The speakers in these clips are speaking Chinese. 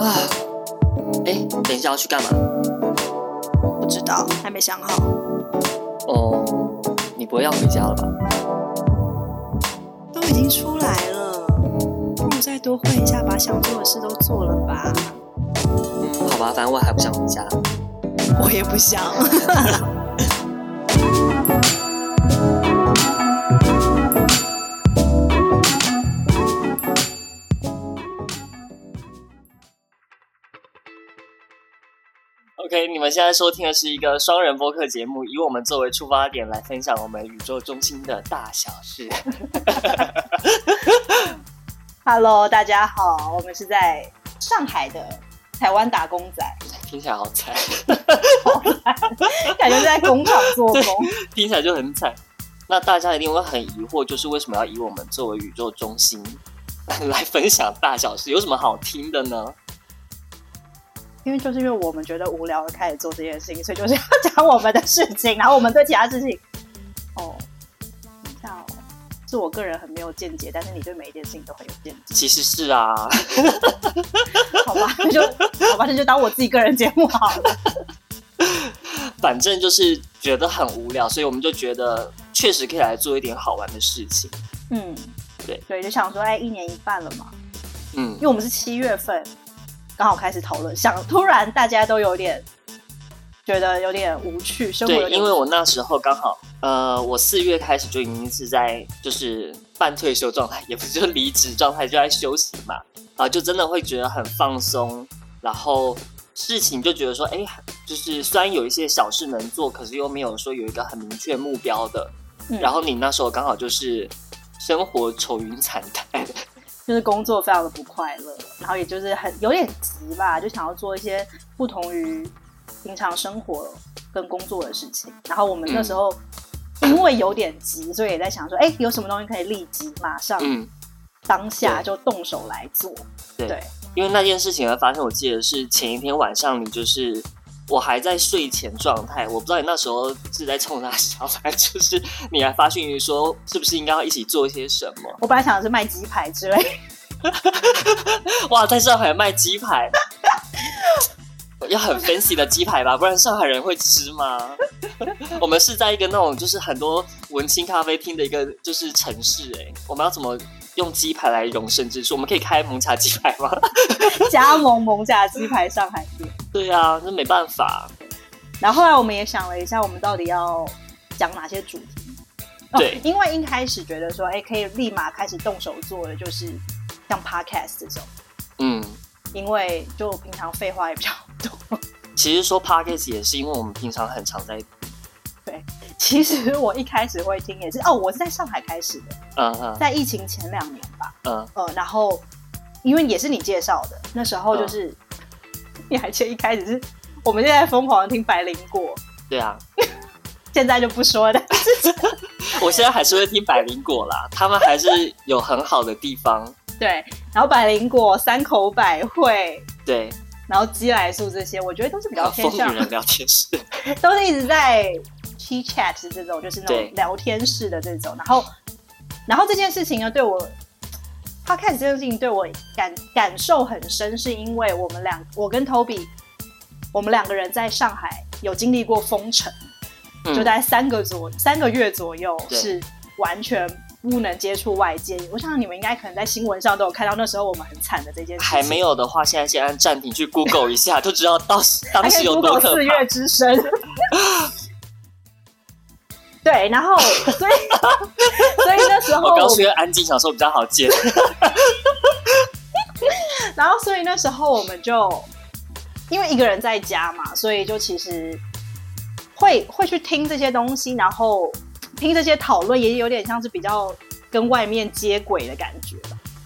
啊，哎，等一下要去干嘛？不知道，还没想好。哦，你不会要回家了吧？都已经出来了，不如再多混一下，把想做的事都做了吧。嗯，好吧，反正我还不想回家。我也不想。OK，你们现在收听的是一个双人播客节目，以我们作为出发点来分享我们宇宙中心的大小事。Hello，大家好，我们是在上海的台湾打工仔，听起来好惨，好感觉在工厂做工，听起来就很惨。那大家一定会很疑惑，就是为什么要以我们作为宇宙中心来分享大小事？有什么好听的呢？因为就是因为我们觉得无聊而开始做这件事情，所以就是要讲我们的事情，然后我们对其他事情，哦，等一下哦，是我个人很没有见解，但是你对每一件事情都很有见解。其实是啊，好吧，那就好吧，那就当我自己个人节目好了。反正就是觉得很无聊，所以我们就觉得确实可以来做一点好玩的事情。嗯，对对，就想说，哎，一年一半了嘛，嗯，因为我们是七月份。刚好开始讨论，想突然大家都有点觉得有点无趣，生活因为我那时候刚好，呃，我四月开始就已经是在就是半退休状态，也不是就离职状态，就在休息嘛，啊，就真的会觉得很放松，然后事情就觉得说，哎，就是虽然有一些小事能做，可是又没有说有一个很明确目标的。嗯、然后你那时候刚好就是生活愁云惨淡。就是工作非常的不快乐，然后也就是很有点急吧，就想要做一些不同于平常生活跟工作的事情。然后我们那时候因为有点急，所以也在想说，哎，有什么东西可以立即马上当下就动手来做？对，对，因为那件事情的发生，我记得是前一天晚上，你就是。我还在睡前状态，我不知道你那时候是在冲他笑，还就是你还发讯息说是不是应该要一起做一些什么？我本来想的是卖鸡排之类。哇，在上海卖鸡排，要很 fancy 的鸡排吧，不然上海人会吃吗？我们是在一个那种就是很多文青咖啡厅的一个就是城市，哎，我们要怎么用鸡排来容身之处？我们可以开蒙茶鸡排吗？加盟蒙茶鸡排上海店。对啊，那没办法。然后后来我们也想了一下，我们到底要讲哪些主题？对，哦，因为一开始觉得说，哎，可以立马开始动手做的，就是像 podcast 这种。嗯，因为就平常废话也比较多。其实说 podcast 也是因为我们平常很常在。对，其实我一开始会听也是哦，我是在上海开始的。嗯嗯。在疫情前两年吧。嗯。呃，然后因为也是你介绍的，那时候就是。嗯你还记得一开始是，我们现在疯狂的听百灵果。对啊，现在就不说了。我现在还是会听百灵果啦，他们还是有很好的地方。对，然后百灵果、三口百惠，对，然后鸡来素这些，我觉得都是比较偏向女人聊天室，都是一直在 chit chat 这种，就是那种聊天室的这种。然后，然后这件事情呢，对我。他开始这件事情对我感感受很深，是因为我们两，我跟 Toby，我们两个人在上海有经历过封城，嗯、就在三个左三个月左右是完全不能接触外界。我想你们应该可能在新闻上都有看到，那时候我们很惨的这件事。还没有的话，现在先按暂停去 Google 一下，就知道当时 当时有多可怕。四月之声。对，然后 所以 所以那时候我刚说安静小时候比较好接，然后所以那时候我们就因为一个人在家嘛，所以就其实会会去听这些东西，然后听这些讨论，也有点像是比较跟外面接轨的感觉。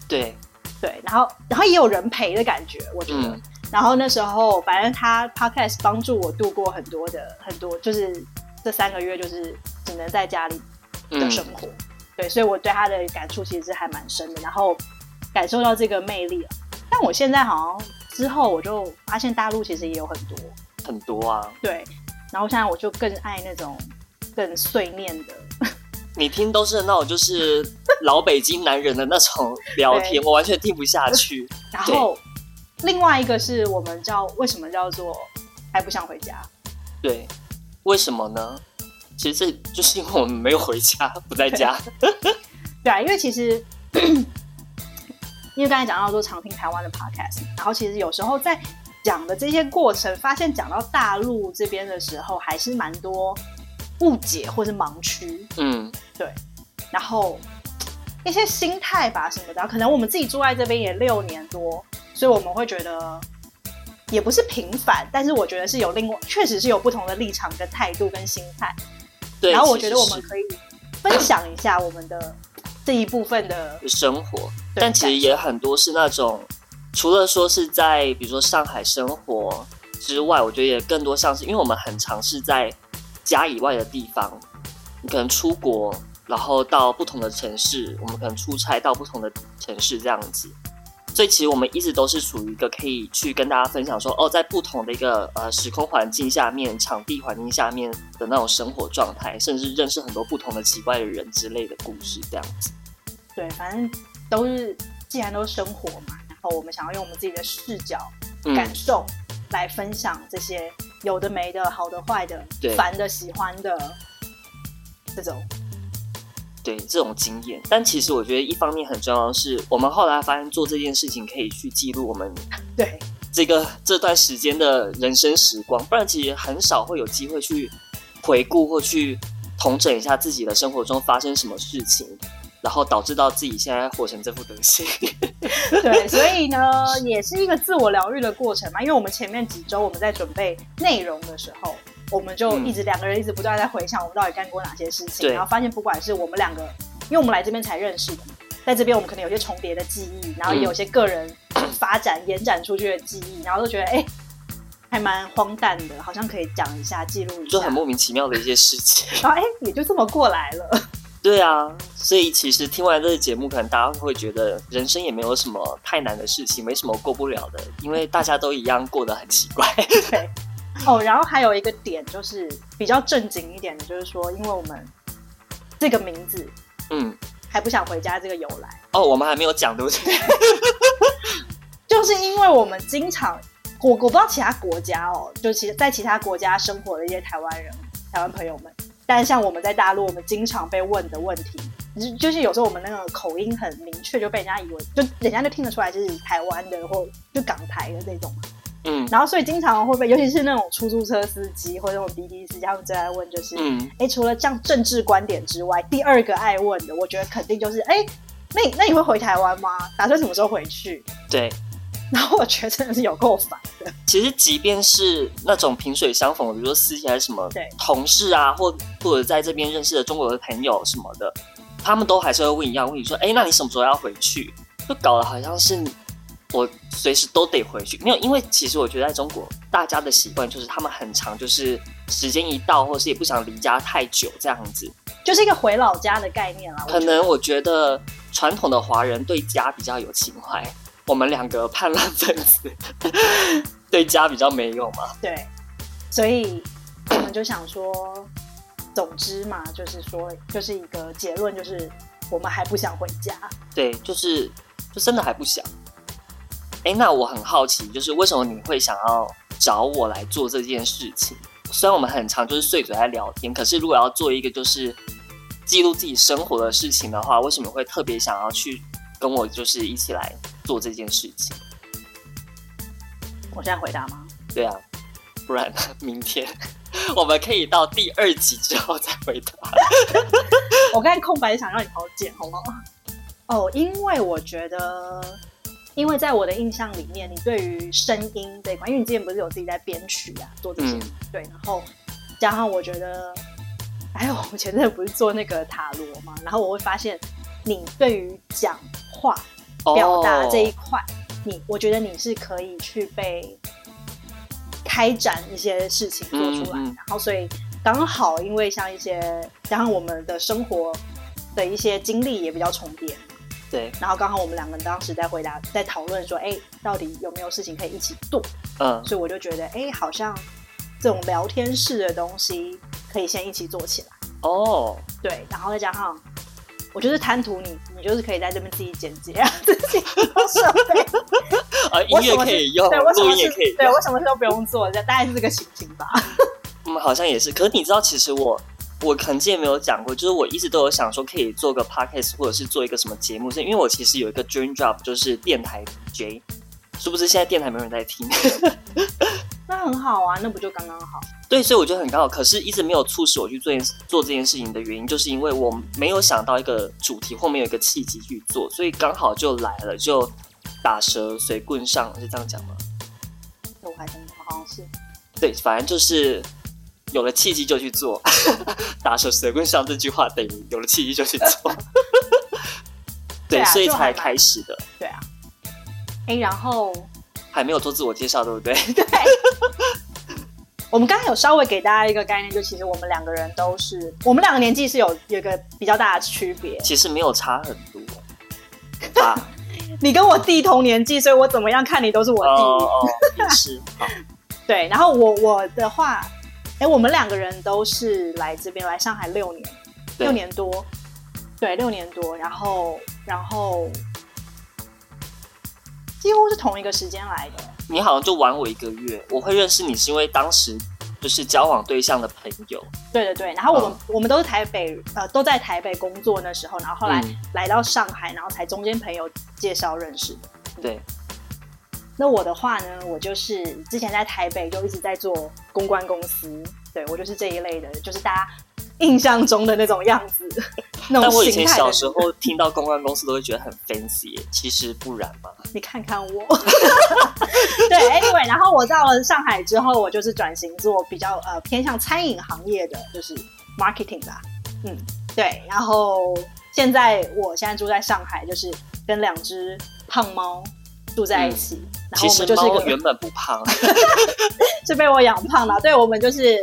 对对，然后然后也有人陪的感觉，我觉得。嗯、然后那时候反正他 Podcast 帮助我度过很多的很多，就是这三个月就是。只能在家里的生活，嗯、对，所以我对他的感触其实是还蛮深的，然后感受到这个魅力。但我现在好像之后我就发现大陆其实也有很多很多啊，对。然后现在我就更爱那种更碎念的。你听都是那种就是老北京男人的那种 聊天，我完全听不下去。然后另外一个是我们叫为什么叫做还不想回家？对，为什么呢？其实这就是因为我们没有回家，不在家。对啊，因为其实因为刚才讲到说常听台湾的 podcast，然后其实有时候在讲的这些过程，发现讲到大陆这边的时候，还是蛮多误解或是盲区。嗯，对。然后一些心态吧什么的，可能我们自己住在这边也六年多，所以我们会觉得也不是平凡，但是我觉得是有另外，确实是有不同的立场跟态度跟心态。对。然后我觉得我们可以分享一下我们的这一部分的生活，但其实也很多是那种。除了说是在比如说上海生活之外，我觉得也更多像是，因为我们很尝试在家以外的地方，你可能出国，然后到不同的城市，我们可能出差到不同的城市这样子，所以其实我们一直都是属于一个可以去跟大家分享说，哦，在不同的一个呃时空环境下面、场地环境下面的那种生活状态，甚至认识很多不同的奇怪的人之类的故事这样子。对，反正都是既然都是生活嘛。然后我们想要用我们自己的视角、感受来分享这些有的没的、好的坏的、烦的喜欢的这种，对这种经验。但其实我觉得一方面很重要的是，我们后来发现做这件事情可以去记录我们 对这个这段时间的人生时光，不然其实很少会有机会去回顾或去统整一下自己的生活中发生什么事情。然后导致到自己现在活成这副德行，对，所以呢，也是一个自我疗愈的过程嘛。因为我们前面几周我们在准备内容的时候，我们就一直两个人一直不断在回想我们到底干过哪些事情，然后发现不管是我们两个，因为我们来这边才认识的，在这边我们可能有些重叠的记忆，然后也有些个人发展延展出去的记忆，然后都觉得哎，还蛮荒诞的，好像可以讲一下记录一下，就很莫名其妙的一些事情，然后哎，也就这么过来了。对啊，所以其实听完这个节目，可能大家会觉得人生也没有什么太难的事情，没什么过不了的，因为大家都一样过得很奇怪。对，哦，然后还有一个点就是比较正经一点的，就是说，因为我们这个名字，嗯，还不想回家这个由来。哦，我们还没有讲对不对？就是因为我们经常，我我不知道其他国家哦，就其在其他国家生活的一些台湾人、台湾朋友们。但像我们在大陆，我们经常被问的问题，就就是有时候我们那个口音很明确，就被人家以为，就人家就听得出来就是台湾的或就港台的那种嘛。嗯，然后所以经常会被，尤其是那种出租车司机或者那种滴滴司机，他们最爱问就是，嗯，哎、欸，除了这样政治观点之外，第二个爱问的，我觉得肯定就是，哎、欸，那你那你会回台湾吗？打算什么时候回去？对。然后我觉得真的是有够烦的。其实，即便是那种萍水相逢，比如说司机还是什么同事啊，或或者在这边认识的中国的朋友什么的，他们都还是会问一样问题，说：“哎，那你什么时候要回去？”就搞得好像是我随时都得回去。没有，因为其实我觉得在中国，大家的习惯就是他们很长，就是时间一到，或是也不想离家太久这样子，就是一个回老家的概念啦。可能我觉得传统的华人对家比较有情怀。我们两个叛乱分子，对家比较没用嘛？对，所以我们就想说，总之嘛，就是说，就是一个结论，就是我们还不想回家。对，就是就真的还不想。哎，那我很好奇，就是为什么你会想要找我来做这件事情？虽然我们很常就是碎嘴在聊天，可是如果要做一个就是记录自己生活的事情的话，为什么会特别想要去跟我就是一起来？做这件事情，我现在回答吗？对啊，不然 明天我们可以到第二集之后再回答。我刚才空白想让你好好剪，好不好？哦，因为我觉得，因为在我的印象里面，你对于声音这一块，因为你之前不是有自己在编曲啊，做这些、嗯、对，然后加上我觉得，哎呦，我前阵不是做那个塔罗嘛，然后我会发现你对于讲话。表达这一块，你我觉得你是可以去被开展一些事情做出来，然后所以刚好因为像一些加上我们的生活的一些经历也比较重叠，对，然后刚好我们两个人当时在回答在讨论说，哎，到底有没有事情可以一起做？嗯，所以我就觉得，哎，好像这种聊天式的东西可以先一起做起来。哦，对，然后再加上。我就是贪图你，你就是可以在这边自己剪辑啊，自己设备，啊，音乐可以用，录音也可以，对我什么事都不用做，大概是这个情形吧。嗯，好像也是。可是你知道，其实我我可能之前没有讲过，就是我一直都有想说可以做个 podcast，或者是做一个什么节目，是因为我其实有一个 dream job，就是电台 DJ。是不是现在电台没有人在听？那很好啊，那不就刚刚好？对，所以我觉得很刚好。可是一直没有促使我去做做这件事情的原因，就是因为我没有想到一个主题，后面有一个契机去做，所以刚好就来了，就打蛇随棍上，是这样讲吗？我还真好像是。对，反正就是有了契机就去做，打蛇随棍上这句话等于有了契机就去做。对，对啊，所以才开始的。对啊。哎，然后还没有做自我介绍，对不对？对。我们刚刚有稍微给大家一个概念，就其实我们两个人都是，我们两个年纪是有有一个比较大的区别。其实没有差很多。啊，你跟我弟同年纪，所以我怎么样看你都是我弟。哦，也是。好。对，然后我我的话，哎，我们两个人都是来这边来上海六年，六年多，对，六年多，然后然后。几乎是同一个时间来的。你好像就晚我一个月。我会认识你是因为当时就是交往对象的朋友。对对对，然后我们、嗯、我们都是台北，呃，都在台北工作那时候，然后后来来到上海，然后才中间朋友介绍认识的。对。那我的话呢，我就是之前在台北就一直在做公关公司，对，我就是这一类的，就是大家。印象中的那种样子，那我以前小时候听到公关公司都会觉得很 fancy，其实不然嘛。你看看我，对，anyway，然后我到了上海之后，我就是转型做比较呃偏向餐饮行业的，就是 marketing 吧。嗯，对。然后现在我现在住在上海，就是跟两只胖猫住在一起。嗯、然后我们就是一个原本不胖，是被我养胖了。对，我们就是。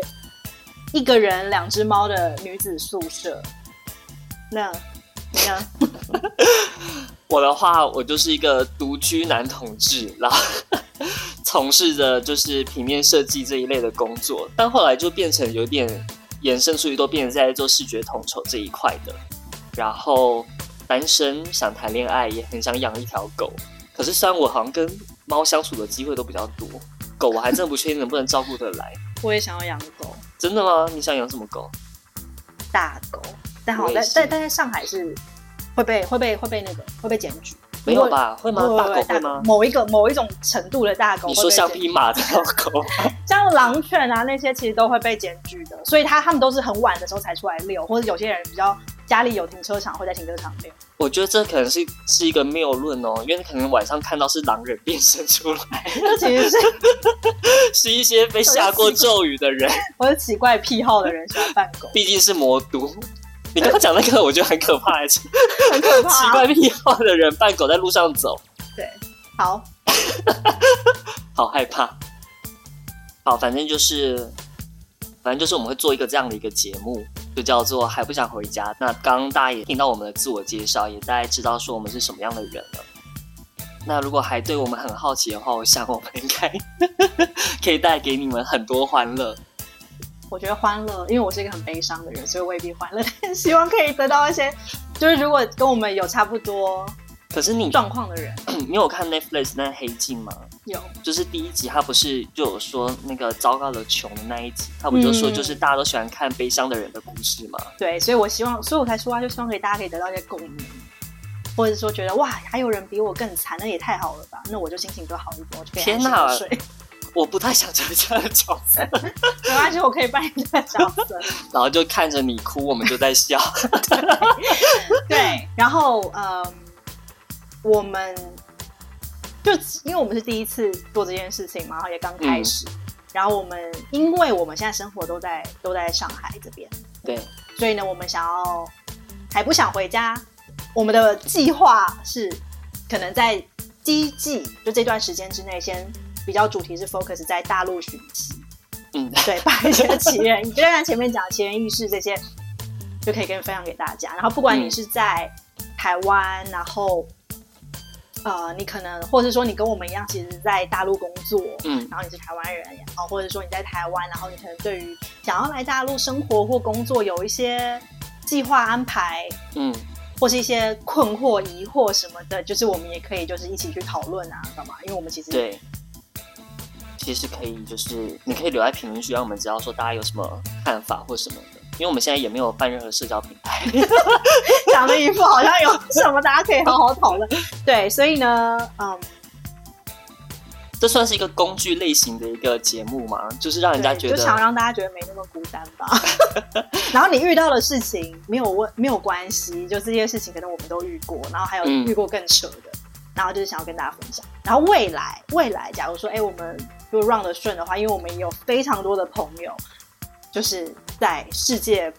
一个人两只猫的女子宿舍，那你呢？我的话，我就是一个独居男同志，然后 从事着就是平面设计这一类的工作，但后来就变成有点延伸出去，都变成在做视觉统筹这一块的。然后单身，想谈恋爱，也很想养一条狗。可是虽然我好像跟猫相处的机会都比较多，狗我还真的不确定能不能照顾得来。我也想要养狗。真的吗？你想养什么狗？大狗，但好在但但在上海是会被会被会被那个会被检举。没有吧？会吗？大狗会吗？某一个某一种程度的大狗，你说像匹马的狗 像狼犬啊那些，其实都会被检举的。所以他他们都是很晚的时候才出来遛，或者有些人比较家里有停车场，会在停车场遛。我觉得这可能是是一个谬论哦，因为可能晚上看到是狼人变身出来，其实是 是一些被下过咒语的人，或者奇怪癖好的人喜欢扮狗。毕竟是魔都。你刚刚讲那个，我觉得很可怕，很可怕。奇怪癖好的人扮狗在路上走，对，好，好害怕。好，反正就是，反正就是我们会做一个这样的一个节目。就叫做还不想回家。那刚刚大家也听到我们的自我介绍，也大概知道说我们是什么样的人了。那如果还对我们很好奇的话，我想我们应该 可以带给你们很多欢乐。我觉得欢乐，因为我是一个很悲伤的人，所以未必欢乐。但希望可以得到一些，就是如果跟我们有差不多。可是你状况的人，你有看 Netflix 那黑镜吗？有，就是第一集他不是就有说那个糟糕的穷的那一集，他不就说就是大家都喜欢看悲伤的人的故事吗？嗯、对，所以我希望，所以我才说啊，就希望可以大家可以得到一些共鸣，或者说觉得哇，还有人比我更惨，那也太好了吧？那我就心情就好一点，我就可以天哪，我不太想成为这样的角色，没关系，我可以扮演这个角色，然后就看着你哭，我们就在笑，对，对，然后嗯。我们就因为我们是第一次做这件事情嘛，然后也刚开始，嗯、然后我们因为我们现在生活都在都在上海这边，对，所以呢，我们想要还不想回家。我们的计划是可能在第一季就这段时间之内，先比较主题是 focus 在大陆寻奇，嗯，对，把一些奇人，就像前面讲的奇人异事这些，就可以跟分享给大家。然后不管你是在台湾，嗯、然后。呃，你可能，或者是说你跟我们一样，其实在大陆工作，嗯，然后你是台湾人，然后或者说你在台湾，然后你可能对于想要来大陆生活或工作有一些计划安排，嗯，或是一些困惑、疑惑什么的，就是我们也可以就是一起去讨论啊，干嘛？因为我们其实对，其实可以就是你可以留在评论区，让我们知道说大家有什么看法或什么的。因为我们现在也没有办任何社交平台，讲的一副好像有什么大家可以好好讨论。对，所以呢，嗯。这算是一个工具类型的一个节目嘛？就是让人家觉得，就想让大家觉得没那么孤单吧。然后你遇到的事情没有问，没有关系，就这些事情可能我们都遇过，然后还有遇过更扯的，嗯、然后就是想要跟大家分享。然后未来，未来，假如说，哎，我们如果 run 得顺的话，因为我们也有非常多的朋友，就是在世界。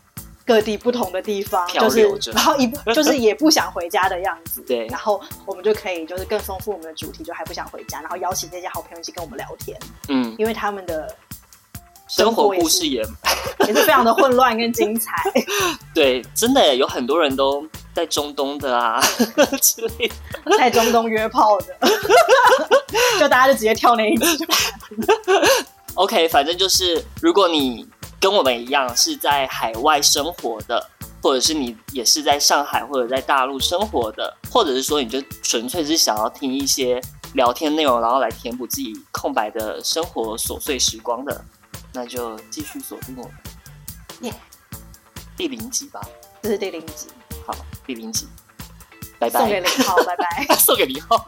各地不同的地方，就是 然后一 就是也不想回家的样子，对，然后我们就可以就是更丰富我们的主题，就还不想回家，然后邀请这些好朋友一起跟我们聊天，嗯，因为他们的生活故事也也是非常的混乱跟精彩，对，真的有很多人都在中东的啊之类的，在中东约炮的，就大家就直接跳那一集，OK，反正就是如果你。跟我们一样是在海外生活的，或者是你也是在上海或者在大陆生活的，或者是说你就纯粹是想要听一些聊天内容，然后来填补自己空白的生活琐碎时光的，那就继续锁定我们。耶，第零集吧，这是第零集。好，第零集，拜拜。送给零号，拜拜。送给零号。